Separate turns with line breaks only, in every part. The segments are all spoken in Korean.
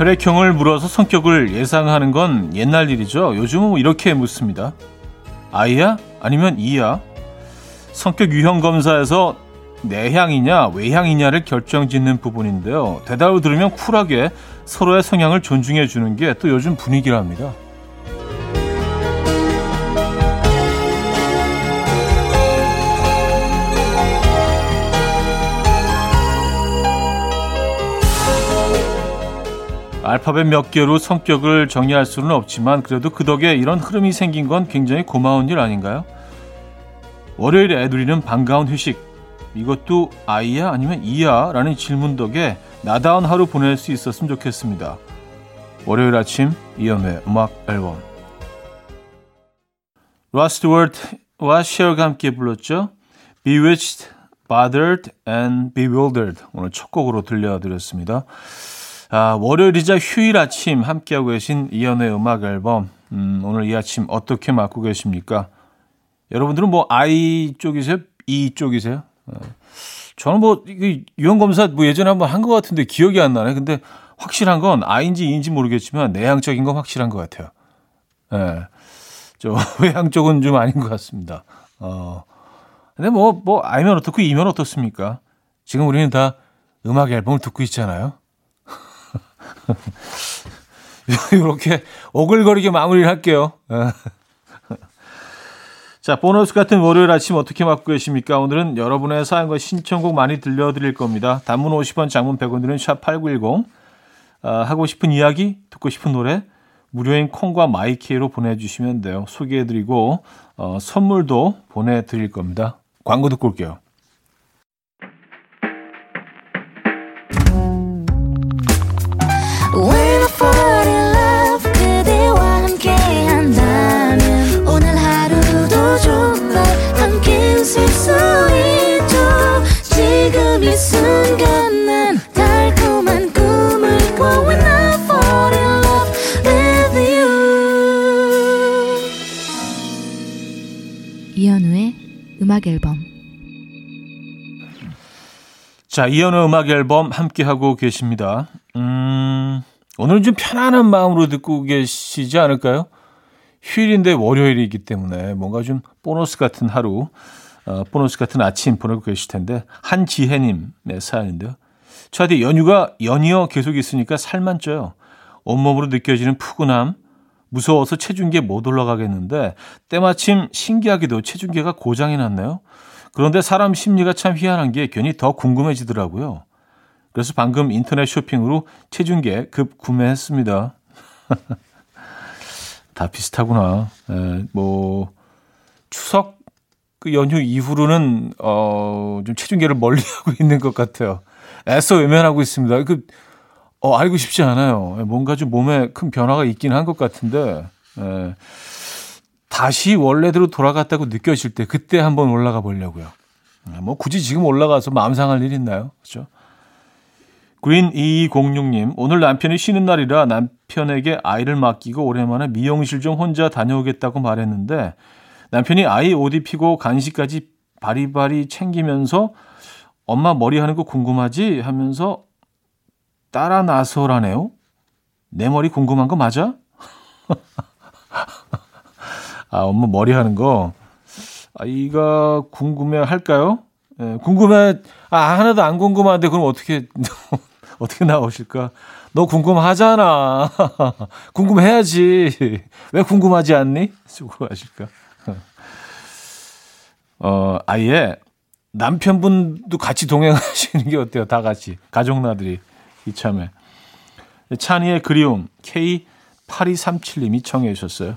혈액형을 물어서 성격을 예상하는 건 옛날 일이죠. 요즘은 뭐 이렇게 묻습니다. 아이야? 아니면 이야? 성격 유형 검사에서 내향이냐 외향이냐를 결정짓는 부분인데요. 대답을 들으면 쿨하게 서로의 성향을 존중해 주는 게 또 요즘 분위기랍니다. 알파벳 몇 개로 성격을 정리할 수는 없지만 그래도 그 덕에 이런 흐름이 생긴 건 굉장히 고마운 일 아닌가요? 월요일에 누리는 반가운 휴식. 이것도 아이야 아니면 이야? 라는 질문 덕에 나다운 하루 보낼 수 있었으면 좋겠습니다. 월요일 아침 이연의 음악 앨범 스튜어트와 셰어가 함께 불렀죠. Bewitched, Bothered and Bewildered 오늘 첫 곡으로 들려드렸습니다. 아, 월요일이자 휴일 아침 함께하고 계신 이연의 음악 앨범. 음, 오늘 이 아침 어떻게 맞고 계십니까? 여러분들은 뭐 I 쪽이세요? E 쪽이세요? 어. 저는 뭐 유형 검사 뭐 예전에 한번 한 것 같은데 기억이 안 나네. 근데 확실한 건 I인지 E인지 모르겠지만 내향적인 건 확실한 것 같아요. 예. 네. 저 외향 쪽은 좀 아닌 것 같습니다. 어. 근데 뭐, 뭐, I면 어떻고 E면 어떻습니까? 지금 우리는 다 음악 앨범을 듣고 있잖아요. 이렇게 오글거리게 마무리를 할게요. 자, 보너스 같은 월요일 아침 어떻게 맞고 계십니까? 오늘은 여러분의 사연과 신청곡 많이 들려드릴 겁니다. 단문 50원, 장문 100원 드는 샵8910. 아, 하고 싶은 이야기, 듣고 싶은 노래, 무료인 콩과 마이K로 보내주시면 돼요. 소개해드리고, 어, 선물도 보내드릴 겁니다. 광고 듣고 올게요. 자, 이현우 음악 앨범 함께 하고 계십니다. 음, 오늘 좀 편안한 마음으로 듣고 계시지 않을까요? 휴일인데 월요일이기 때문에 뭔가 좀 보너스 같은 하루, 어, 보너스 같은 아침 보내고 계실 텐데 한지혜님의 사연인데요. 저한테 연휴가 연이어 계속 있으니까 살만 쪄요. 온몸으로 느껴지는 푸근함, 무서워서 체중계 못 올라가겠는데 때마침 신기하게도 체중계가 고장이 났네요. 그런데 사람 심리가 참 희한한 게 괜히 더 궁금해지더라고요. 그래서 방금 인터넷 쇼핑으로 체중계 급 구매했습니다. 다 비슷하구나. 에, 뭐 추석 그 연휴 이후로는 어좀 체중계를 멀리하고 있는 것 같아요. 애써 외면하고 있습니다. 그 어, 알고 싶지 않아요. 예, 뭔가 좀 몸에 큰 변화가 있긴 한 것 같은데, 예, 다시 원래대로 돌아갔다고 느껴질 때, 그때 한번 올라가 보려고요. 예, 뭐, 굳이 지금 올라가서 마음 상할 일 있나요? 그죠? 그린 2206님, 오늘 남편이 쉬는 날이라 남편에게 아이를 맡기고 오랜만에 미용실 좀 혼자 다녀오겠다고 말했는데, 남편이 아이 옷 입히고 간식까지 바리바리 챙기면서 엄마 머리 하는 거 궁금하지? 하면서 따라 나서라네요. 내 머리 궁금한 거 맞아? 아, 엄마 머리 하는 거. 아, 이가 궁금해 할까요? 예, 궁금해. 아, 하나도 안 궁금한데 그럼 어떻게 어떻게 나오실까? 너 궁금하잖아. 궁금해야지. 왜 궁금하지 않니? 속으로 하실까? 어, 아예 남편분도 같이 동행하시는 게 어때요? 다 같이 가족 나들이. 이참에. 찬이의 그리움 K8237님이 청해 주셨어요.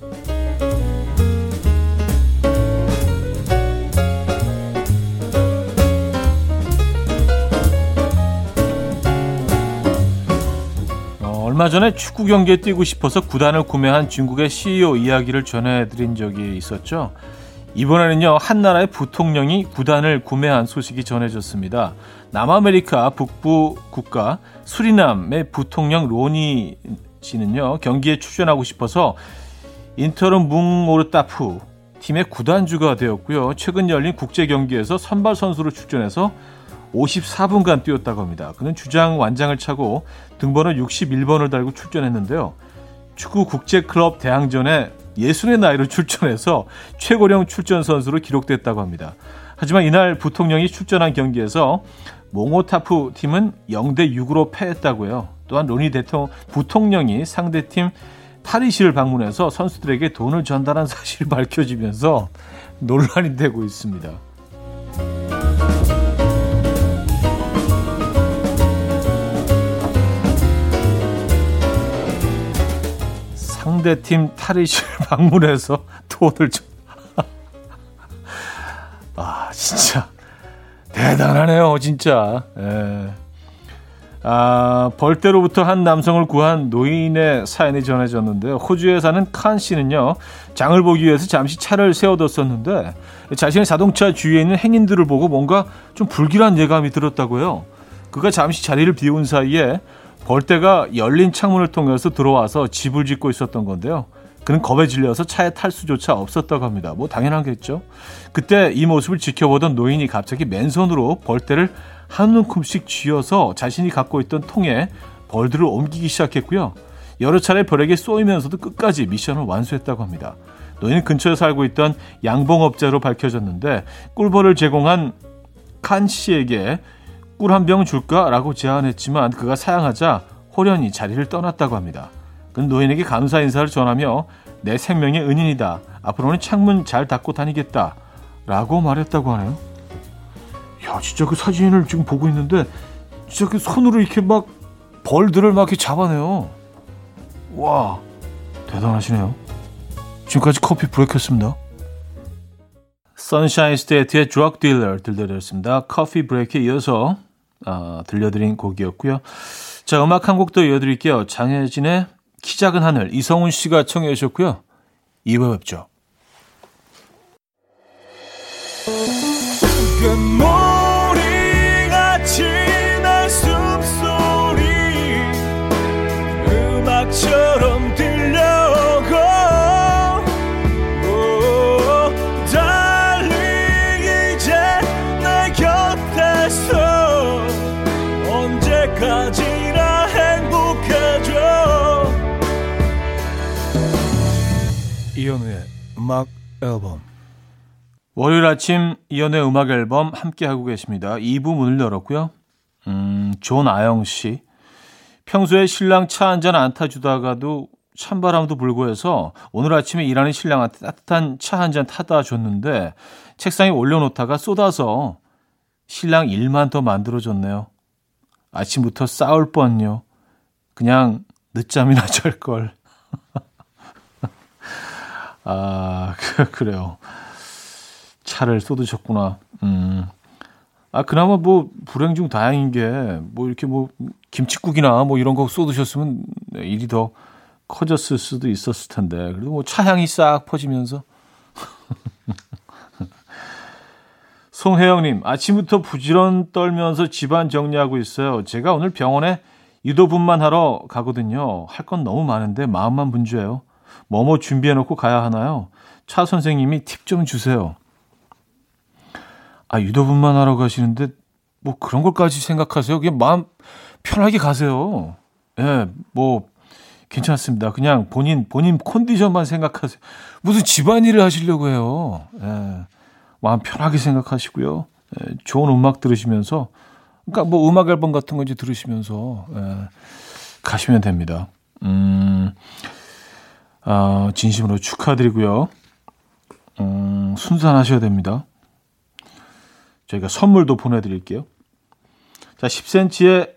얼마 전에 축구 경기에 뛰고 싶어서 구단을 구매한 중국의 CEO 이야기를 전해드린 적이 있었죠. 이번에는요, 한 나라의 부통령이 구단을 구매한 소식이 전해졌습니다. 남아메리카 북부 국가 수리남의 부통령 로니 씨는요, 경기에 출전하고 싶어서 인터름 뭉오르타프 팀의 구단주가 되었고요. 최근 열린 국제 경기에서 선발 선수로 출전해서 54분간 뛰었다고 합니다. 그는 주장 완장을 차고 등번호 61번을 달고 출전했는데요. 축구 국제 클럽 대항전에 예순의 나이로 출전해서 최고령 출전 선수로 기록됐다고 합니다. 하지만 이날 부통령이 출전한 경기에서 몽오타프 팀은 0대 6으로 패했다고요. 또한 로니 대통령 부통령이 상대팀 타리시를 방문해서 선수들에게 돈을 전달한 사실이 밝혀지면서 논란이 되고 있습니다. 상대팀 탈의실 방문해서 돈을 좀. 아, 진짜. 대단하네요, 진짜. 예. 아, 벌떼로부터 한 남성을 구한 노인의 사연이 전해졌는데요. 호주에 사는 칸 씨는요, 장을 보기 위해서 잠시 차를 세워뒀었는데, 자신의 자동차 주위에 있는 행인들을 보고 뭔가 좀 불길한 예감이 들었다고요. 그가 잠시 자리를 비운 사이에 벌떼가 열린 창문을 통해서 들어와서 집을 짓고 있었던 건데요. 그는 겁에 질려서 차에 탈 수조차 없었다고 합니다. 뭐 당연하겠죠. 그때 이 모습을 지켜보던 노인이 갑자기 맨손으로 벌떼를 한 움큼씩 쥐어서 자신이 갖고 있던 통에 벌들을 옮기기 시작했고요. 여러 차례 벌에게 쏘이면서도 끝까지 미션을 완수했다고 합니다. 노인은 근처에 살고 있던 양봉업자로 밝혀졌는데 꿀벌을 제공한 칸 씨에게 꿀 한 병 줄까 라고 제안했지만 그가 사양하자 호련히 자리를 떠났다고 합니다. 그는 노인에게 감사 인사를 전하며 내 생명의 은인이다. 앞으로는 창문 잘 닫고 다니겠다. 라고 말했다고 하네요. 야, 진짜 그 사진을 지금 보고 있는데 진짜 그 손으로 이렇게 막 벌들을 막 이렇게 잡아내요. 와, 대단하시네요. 지금까지 커피 브레이크였습니다. 선샤인 스테이트의 Drug Dealer 들려드렸습니다. 커피 브레이크에 이어서 어, 들려드린 곡이었고요. 자, 음악 한 곡 더 이어드릴게요. 장혜진의 키 작은 하늘, 이성훈 씨가 청해 주셨고요. 2부 뵙죠. 이현우의 음악 앨범 월요일 아침 이현우의 음악 앨범 함께 하고 계십니다. 2부 문을 열었고요. 음, 존 아영 씨. 평소에 신랑 차 한 잔 안 타주다가도 찬바람도 불고 해서 오늘 아침에 일하는 신랑한테 따뜻한 차 한 잔 타다 줬는데 책상에 올려놓다가 쏟아서 신랑 일만 더 만들어줬네요. 아침부터 싸울 뻔요. 그냥 늦잠이나 잘걸. 아, 그래요. 차를 쏟으셨구나. 음. 아, 그나마 뭐, 불행 중 다행인 게, 뭐, 이렇게 뭐, 김치국이나 뭐 이런 거 쏟으셨으면 일이 더 커졌을 수도 있었을 텐데. 그래도 뭐, 차향이 싹 퍼지면서. 송혜영님, 아침부터 부지런 떨면서 집안 정리하고 있어요. 제가 오늘 병원에 유도분만 하러 가거든요. 할 건 너무 많은데 마음만 분주해요. 뭐뭐 준비해놓고 가야 하나요? 차 선생님이 팁 좀 주세요. 아, 유도분만 하러 가시는데 뭐 그런 걸까지 생각하세요? 그냥 마음 편하게 가세요. 예, 네, 뭐 괜찮습니다. 그냥 본인 본인 컨디션만 생각하세요. 무슨 집안일을 하시려고 해요. 예. 네, 마음 편하게 생각하시고요. 예, 좋은 음악 들으시면서 그러니까 뭐 음악 앨범 같은 거 이제 들으시면서 예, 가시면 됩니다. 음. 어, 진심으로 축하드리고요. 음, 순산하셔야 됩니다. 저희가 선물도 보내드릴게요. 자, 10cm의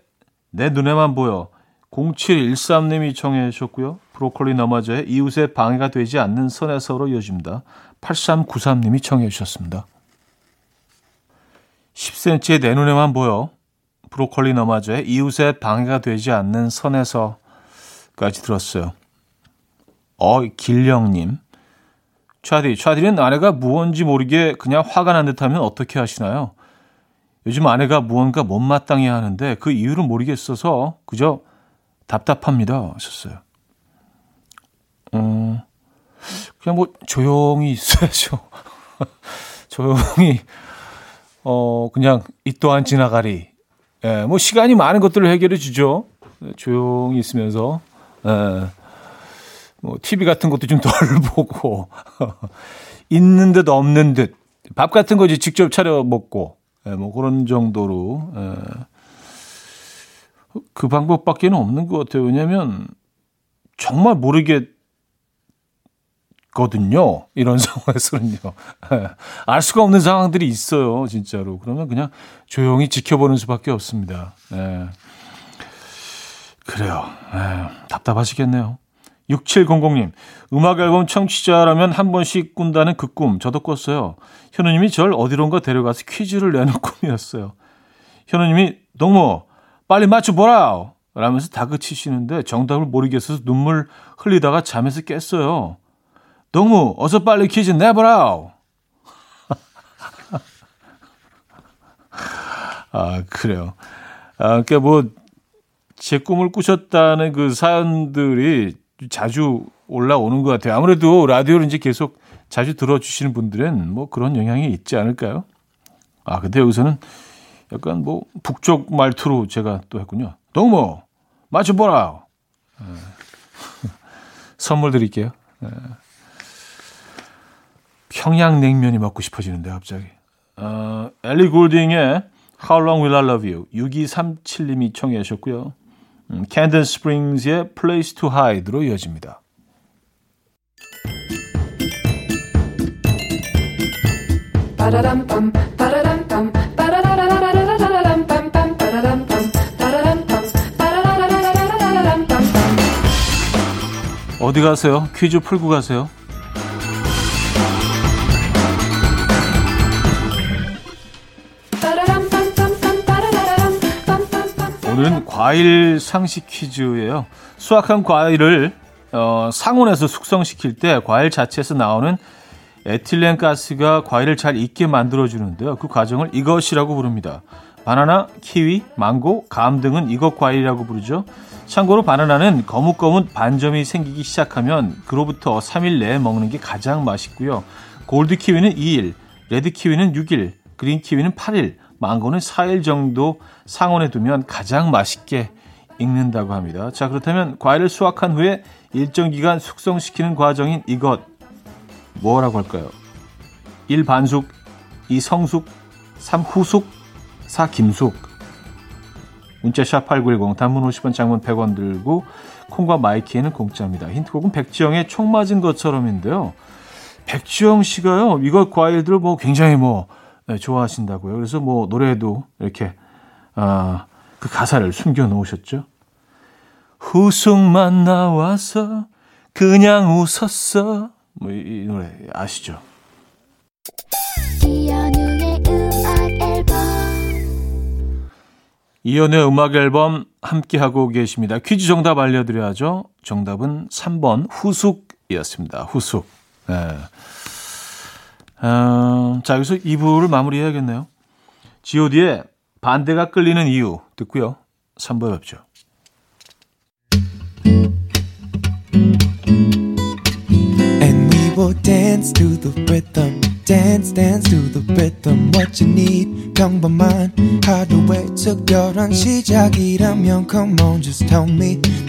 내 눈에만 보여. 0713님이 청해 주셨고요. 브로콜리 너마저의 이웃의 방해가 되지 않는 선에서로 이어집니다. 8393님이 청해 주셨습니다. 10cm의 내 눈에만 보여. 브로콜리 너마저의 이웃의 방해가 되지 않는 선에서까지 들었어요. 어, 길령님. 차디, 차디는 아내가 무언지 모르게 그냥 화가 난 듯하면 어떻게 하시나요? 요즘 아내가 무언가 못마땅해 하는데 그 이유를 모르겠어서 그저 답답합니다. 하셨어요. 어, 그냥 뭐 조용히 있어야죠. 조용히, 어, 그냥 이 또한 지나가리. 예, 뭐 시간이 많은 것들을 해결해 주죠. 조용히 있으면서. 예. 뭐 TV 같은 것도 좀 덜 보고 있는 듯 없는 듯 밥 같은 거 이제 직접 차려 먹고 예, 뭐 그런 정도로 예. 그 방법밖에는 없는 것 같아요. 왜냐하면 정말 모르겠거든요. 이런 상황에서는요. 예. 알 수가 없는 상황들이 있어요. 진짜로. 그러면 그냥 조용히 지켜보는 수밖에 없습니다. 예. 그래요. 예. 답답하시겠네요. 6700님, 음악 앨범 청취자라면 한 번씩 꾼다는 그 꿈, 저도 꿨어요. 현우님이 절 어디론가 데려가서 퀴즈를 내는 꿈이었어요. 현우님이, 동무, 빨리 맞춰보라! 라면서 다그치시는데 정답을 모르겠어서 눈물 흘리다가 잠에서 깼어요. 동무, 어서 빨리 퀴즈 내보라! 아, 그래요. 아, 그니까 뭐, 제 꿈을 꾸셨다는 그 사연들이 자주 올라오는 것 같아요. 아무래도 라디오를 이제 계속 자주 들어주시는 분들은 뭐 그런 영향이 있지 않을까요? 아, 근데 여기서는 약간 뭐 북쪽 말투로 제가 또 했군요. 동무, 맞춰보라. 네. 선물 드릴게요. 네. 평양냉면이 먹고 싶어지는데 갑자기. 어, 엘리 골딩의 How Long Will I Love You 6237님이 청해 하셨고요. 음, 캔든 스프링스의 Place to Hide로 이어집니다. 어디 가세요? 퀴즈 풀고 가세요. 오늘은 과일 상식 퀴즈예요. 수확한 과일을 어, 상온에서 숙성시킬 때 과일 자체에서 나오는 에틸렌 가스가 과일을 잘 익게 만들어주는데요. 그 과정을 이것이라고 부릅니다. 바나나, 키위, 망고, 감 등은 이것 과일이라고 부르죠. 참고로 바나나는 거뭇거뭇 반점이 생기기 시작하면 그로부터 3일 내에 먹는 게 가장 맛있고요. 골드 키위는 2일, 레드 키위는 6일, 그린 키위는 8일, 망고는 4일 정도 상온에 두면 가장 맛있게 익는다고 합니다. 자, 그렇다면 과일을 수확한 후에 일정 기간 숙성시키는 과정인 이것 뭐라고 할까요? 1. 반숙 2. 성숙 3. 후숙 4. 김숙 문자 샵 8910 단문 50원 장문 100원 들고 콩과 마이키에는 공짜입니다. 힌트곡은 백지영의 총 맞은 것처럼인데요. 백지영 씨가요. 이것 과일들 뭐 굉장히 뭐 네, 좋아하신다고요. 그래서 뭐 노래에도 이렇게 아, 그 가사를 숨겨 놓으셨죠. 후속만 나와서 그냥 웃었어. 뭐이 노래 아시죠? 이연우의 음악 앨범 이연우의 음악 앨범 함께 하고 계십니다. 퀴즈 정답 알려드려야죠. 정답은 3번 후숙이었습니다. 후숙. 네. 어, 자, 여기서 2부를 마무리해야겠네요. god의 반대가 끌리는 이유 듣고요. 3부에 뵙죠.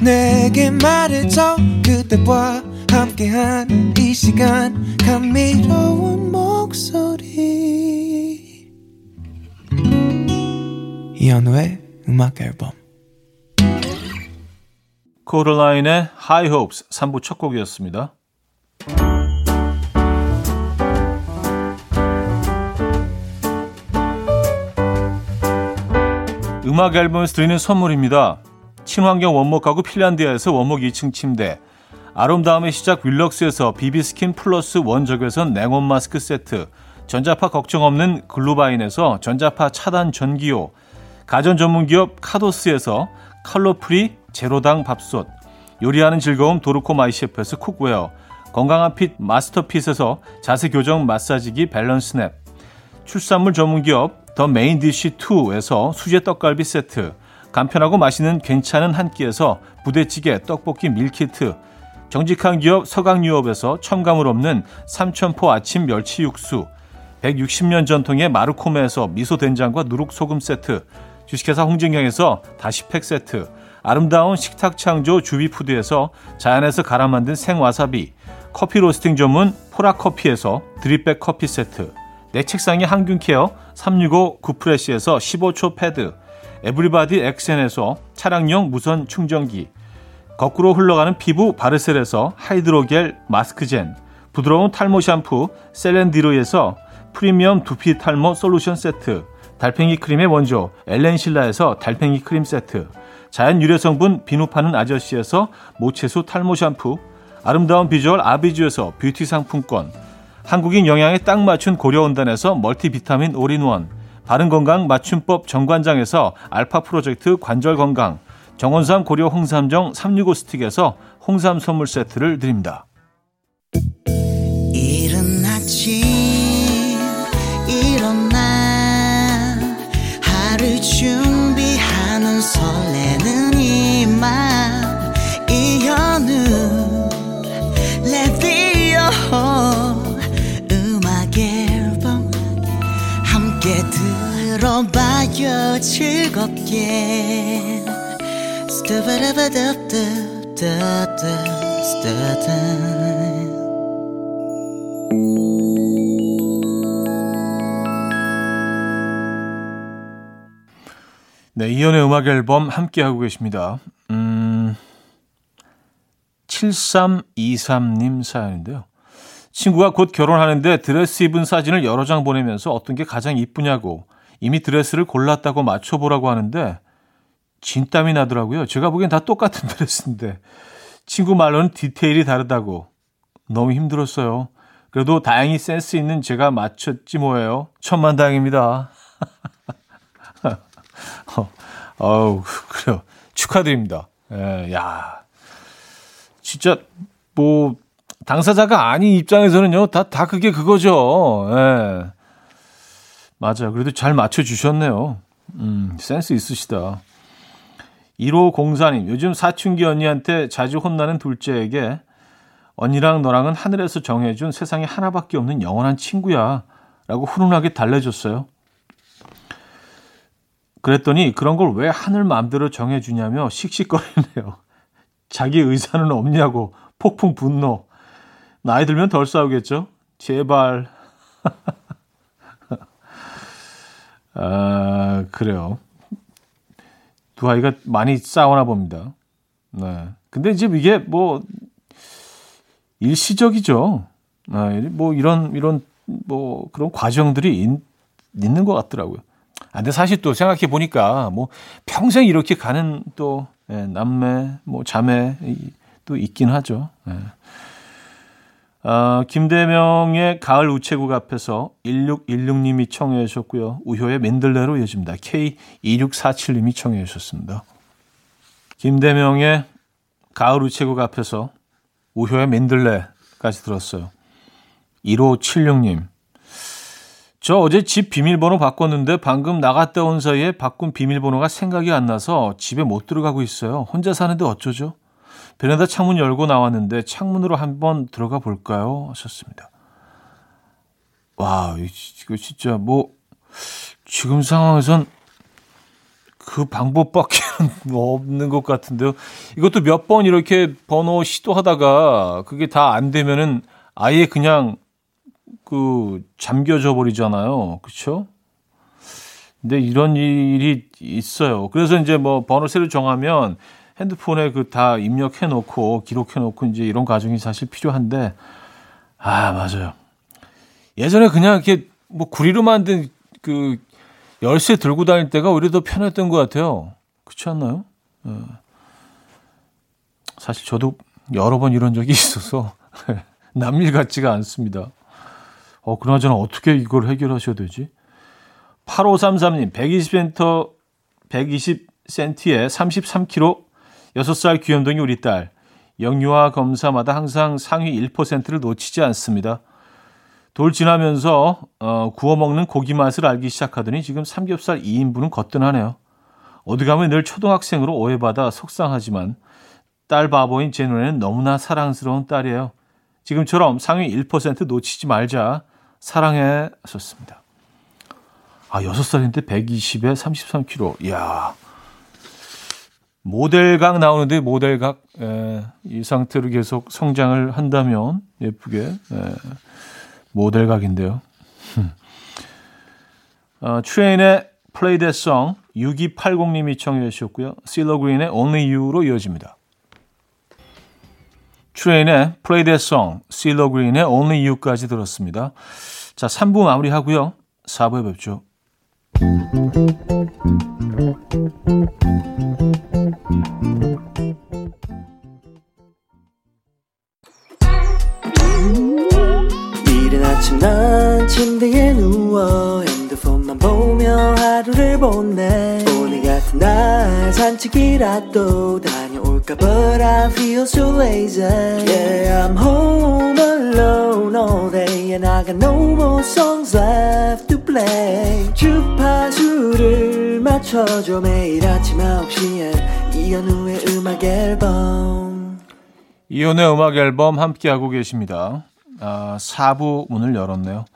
내게 말해줘 그대와 함께한 이 시간 감미로운 목소리 이현우의 음악 앨범 코럴라인의 High Hopes 3부 첫 곡이었습니다. 음악 앨범에서 드리는 선물입니다. 친환경 원목 가구 핀란드에서 원목 2층 침대 아름다움의 시작 윌럭스에서 비비스킨 플러스 원적외선 냉온 마스크 세트 전자파 걱정 없는 글루바인에서 전자파 차단 전기요 가전 전문기업 카도스에서 칼로프리 제로당 밥솥 요리하는 즐거움 도르코 마이셰프에서 cookware 건강한 핏 마스터핏에서 자세 교정 마사지기 밸런스랩 축산물 전문 기업 더 메인 디쉬 2에서 수제 떡갈비 세트 간편하고 맛있는 괜찮은 한 끼에서 부대찌개 떡볶이 밀키트 정직한 기업 서강유업에서 첨가물 없는 삼천포 아침 멸치 육수 160년 전통의 마르코메에서 미소된장과 누룩소금 세트 주식회사 홍진경에서 다시팩 세트 아름다운 식탁 창조 주비푸드에서 자연에서 갈아 만든 생와사비 커피 로스팅 전문 포라커피에서 드립백 커피 세트 내 책상의 항균케어 365 구프레시에서 15초 패드 에브리바디 엑센에서 차량용 무선 충전기 거꾸로 흘러가는 피부 바르셀에서 하이드로겔 마스크젠 부드러운 탈모 샴푸 셀렌디로에서 프리미엄 두피 탈모 솔루션 세트 달팽이 크림의 원조 엘렌실라에서 달팽이 크림 세트 자연 유래 성분 비누 파는 아저씨에서 모체수 탈모 샴푸 아름다운 비주얼 아비주에서 뷰티 상품권 한국인 영양에 딱 맞춘 고려온단에서 멀티비타민 올인원 바른건강 맞춤법 정관장에서 알파 프로젝트 관절건강 정원삼 고려 홍삼정 365 스틱에서 홍삼 선물 세트를 드립니다. 이른 일어나 하루 준비하는 설레는 이맘 이현우 레디오 음악 앨범 함께 들어봐요 즐겁게 네, 이연의 음악 앨범 함께하고 계십니다. 음, 7323님 사연인데요. 친구가 곧 결혼하는데 드레스 입은 사진을 여러 장 보내면서 어떤 게 가장 이쁘냐고 이미 드레스를 골랐다고 맞춰보라고 하는데 진땀이 나더라고요. 제가 보기엔 다 똑같은 드레스인데 친구 말로는 디테일이 다르다고 너무 힘들었어요. 그래도 다행히 센스 있는 제가 맞췄지 뭐예요. 천만다행입니다. 어, 어우 그래요. 축하드립니다. 예, 야 진짜 뭐 당사자가 아닌 입장에서는요 다다 그게 그거죠. 예. 맞아. 그래도 잘 맞춰 주셨네요. 음, 센스 있으시다. 1호 공사님, 요즘 사춘기 언니한테 자주 혼나는 둘째에게 언니랑 너랑은 하늘에서 정해준 세상에 하나밖에 없는 영원한 친구야. 라고 훈훈하게 달래줬어요. 그랬더니 그런 걸 왜 하늘 마음대로 정해주냐며 씩씩거리네요. 자기 의사는 없냐고 폭풍 분노. 나이 들면 덜 싸우겠죠? 제발. 아, 그래요. 두 아이가 많이 싸우나 봅니다. 네. 근데 이제 이게 뭐 일시적이죠. 네, 뭐 이런 이런 뭐 그런 과정들이 있, 있는 것 같더라고요. 아, 근데 사실 또 생각해 보니까 뭐 평생 이렇게 가는 또 예, 남매 뭐 자매 또 있긴 하죠. 예. 어, 김대명의 가을 우체국 앞에서 1616님이 청해 주셨고요. 우효의 맨들레로 이어집니다. K2647님이 청해 주셨습니다. 김대명의 가을 우체국 앞에서 우효의 맨들레까지 들었어요. 1576님. 저 어제 집 비밀번호 바꿨는데 방금 나갔다 온 사이에 바꾼 비밀번호가 생각이 안 나서 집에 못 들어가고 있어요. 혼자 사는데 어쩌죠? 베란다 창문 열고 나왔는데 창문으로 한번 들어가 볼까요? 하셨습니다. 와, 이거 진짜 뭐 지금 상황에선 그 방법밖에 없는 것 같은데요. 이것도 몇 번 이렇게 번호 시도하다가 그게 다 안 되면은 아예 그냥 그 잠겨져 버리잖아요. 그렇죠? 근데 이런 일이 있어요. 그래서 이제 뭐 번호 새로 정하면 핸드폰에 그 다 입력해 놓고 기록해 놓고 이제 이런 과정이 사실 필요한데 아 맞아요. 예전에 그냥 이렇게 뭐 구리로 만든 그 열쇠 들고 다닐 때가 오히려 더 편했던 것 같아요. 그렇지 않나요? 예. 사실 저도 여러 번 이런 적이 있어서 남일 같지가 않습니다. 어, 그나저나 어떻게 이걸 해결하셔야 되지? 8533님, 120cm, 120cm에 33kg 6살 귀염둥이 우리 딸. 영유아 검사마다 항상 상위 1%를 놓치지 않습니다. 돌 지나면서 어, 구워 먹는 고기 맛을 알기 시작하더니 지금 삼겹살 2인분은 거뜬하네요. 어디 가면 늘 초등학생으로 오해받아 속상하지만 딸 바보인 제 눈에는 너무나 사랑스러운 딸이에요. 지금처럼 상위 1% 놓치지 말자. 사랑해. 하셨습니다. 아, 6살인데 120에 33kg. 이야. 모델각 나오는데 모델각 에, 이 상태로 계속 성장을 한다면 예쁘게 에, 모델각인데요. 어, 트레인의 Play That Song 6280님이 청해 주셨고요. 씨로 그린의 Only You로 이어집니다. 트레인의 Play That Song, 씨로 그린의 Only You까지 들었습니다. 자, 3부 마무리하고요. 4부에 뵙죠. 이른 아침 난 침대에 누워 핸드폰만 보며 하루를 보내 오늘 같은 날 산책이라도 다녀올까 But I feel so lazy Yeah I'm home alone all day And I got no more songs left to play 주파수를 맞춰줘 매일 아침 9시에 이현우의 음악 앨범 이현우의 음악 앨범 함께하고 계십니다 아, 4부 문을 열었네요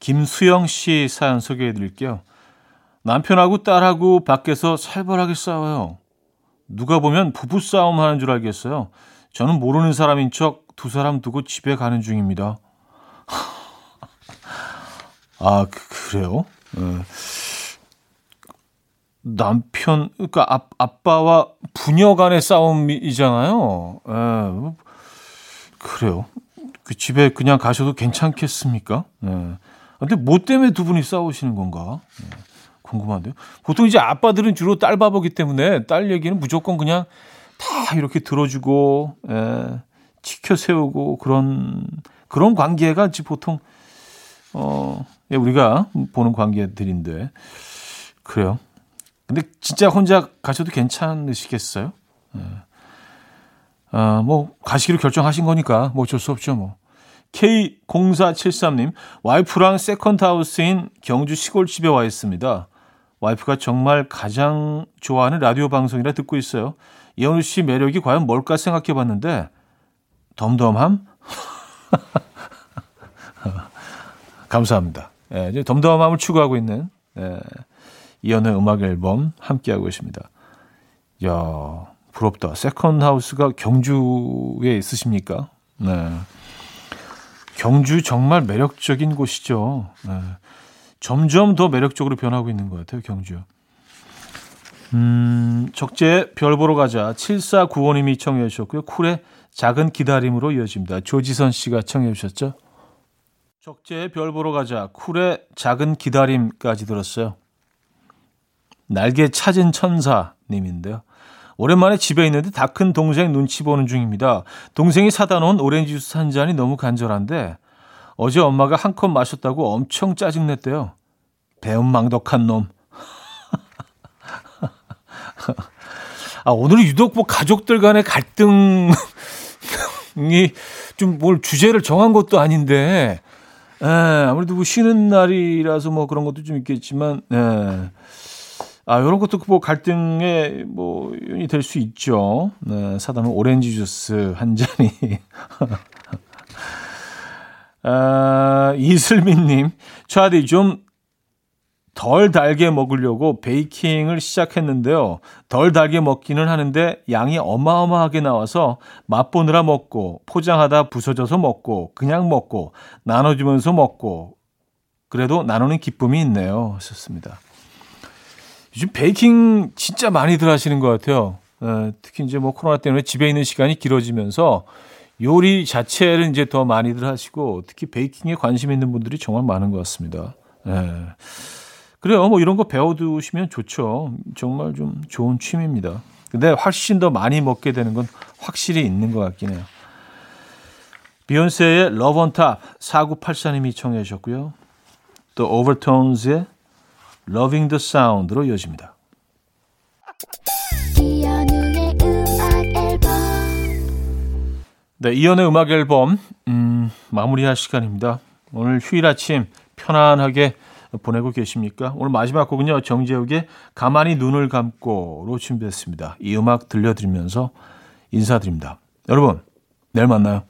김수영 씨 사연 소개해 드릴게요. 남편하고 딸하고 밖에서 살벌하게 싸워요. 누가 보면 부부싸움 하는 줄 알겠어요. 저는 모르는 사람인 척 두 사람 두고 집에 가는 중입니다. 아, 그, 래요 네. 남편, 그러니까 아, 아빠와 부녀 간의 싸움이잖아요. 네. 그래요. 그 집에 그냥 가셔도 괜찮겠습니까? 네. 근데 뭐 때문에 두 분이 싸우시는 건가? 네, 궁금한데요. 보통 이제 아빠들은 주로 딸 바보기 때문에 딸 얘기는 무조건 그냥 다 이렇게 들어주고, 예, 지켜 세우고 그런, 그런 관계가 보통, 어, 예, 우리가 보는 관계들인데. 그래요. 근데 진짜 혼자 가셔도 괜찮으시겠어요? 예. 아, 뭐, 가시기로 결정하신 거니까, 뭐 어쩔 수 없죠, 뭐. K0473님, 와이프랑 세컨드하우스인 경주 시골집에 와 있습니다. 와이프가 정말 가장 좋아하는 라디오 방송이라 듣고 있어요. 이현우 씨 매력이 과연 뭘까 생각해 봤는데, 덤덤함? 감사합니다. 예, 덤덤함을 추구하고 있는, 예, 이현우의 음악 앨범 함께하고 있습니다. 야 부럽다. 세컨드하우스가 경주에 있으십니까? 네. 경주 정말 매력적인 곳이죠. 네. 점점 더 매력적으로 변하고 있는 것 같아요, 경주. 음, 적재 별 보러 가자. 7495님이 청해 주셨고요. 쿨의 작은 기다림으로 이어집니다. 조지선 씨가 청해 주셨죠. 적재 별 보러 가자. 쿨의 작은 기다림까지 들었어요. 날개 찾은 천사님인데요. 오랜만에 집에 있는데 다 큰 동생 눈치 보는 중입니다. 동생이 사다 놓은 오렌지 주스 한 잔이 너무 간절한데 어제 엄마가 한 컵 마셨다고 엄청 짜증냈대요. 배은망덕한 놈. 아, 오늘은 유독 뭐 가족들 간의 갈등이 좀 뭘 주제를 정한 것도 아닌데, 에, 아무래도 뭐 쉬는 날이라서 뭐 그런 것도 좀 있겠지만, 에. 아, 이런 것도 뭐 갈등의 뭐 요인이 될 수 있죠. 네, 사다 놓은 오렌지 주스 한 잔이. 아, 이슬민님, 차디 좀 덜 달게 먹으려고 베이킹을 시작했는데요. 덜 달게 먹기는 하는데 양이 어마어마하게 나와서 맛보느라 먹고 포장하다 부서져서 먹고 그냥 먹고 나눠주면서 먹고 그래도 나누는 기쁨이 있네요. 하셨습니다. 요즘 베이킹 진짜 많이들 하시는 것 같아요. 어, 특히 이제 뭐 코로나 때문에 집에 있는 시간이 길어지면서 요리 자체를 이제 더 많이들 하시고 특히 베이킹에 관심 있는 분들이 정말 많은 것 같습니다. 예. 그래요. 뭐 이런 거 배워두시면 좋죠. 정말 좀 좋은 취미입니다. 근데 훨씬 더 많이 먹게 되는 건 확실히 있는 것 같긴 해요. 비욘세의 Love on Top 4984님이 청해 주셨고요. 또 오버톤즈의 Loving the Sound로 이어집니다. 네, 이연의 음악 앨범 음, 마무리할 시간입니다. 오늘 휴일 아침 편안하게 보내고 계십니까? 오늘 마지막 곡은요. 정재욱의 가만히 눈을 감고로 준비했습니다. 이 음악 들려드리면서 인사드립니다. 여러분, 내일 만나요.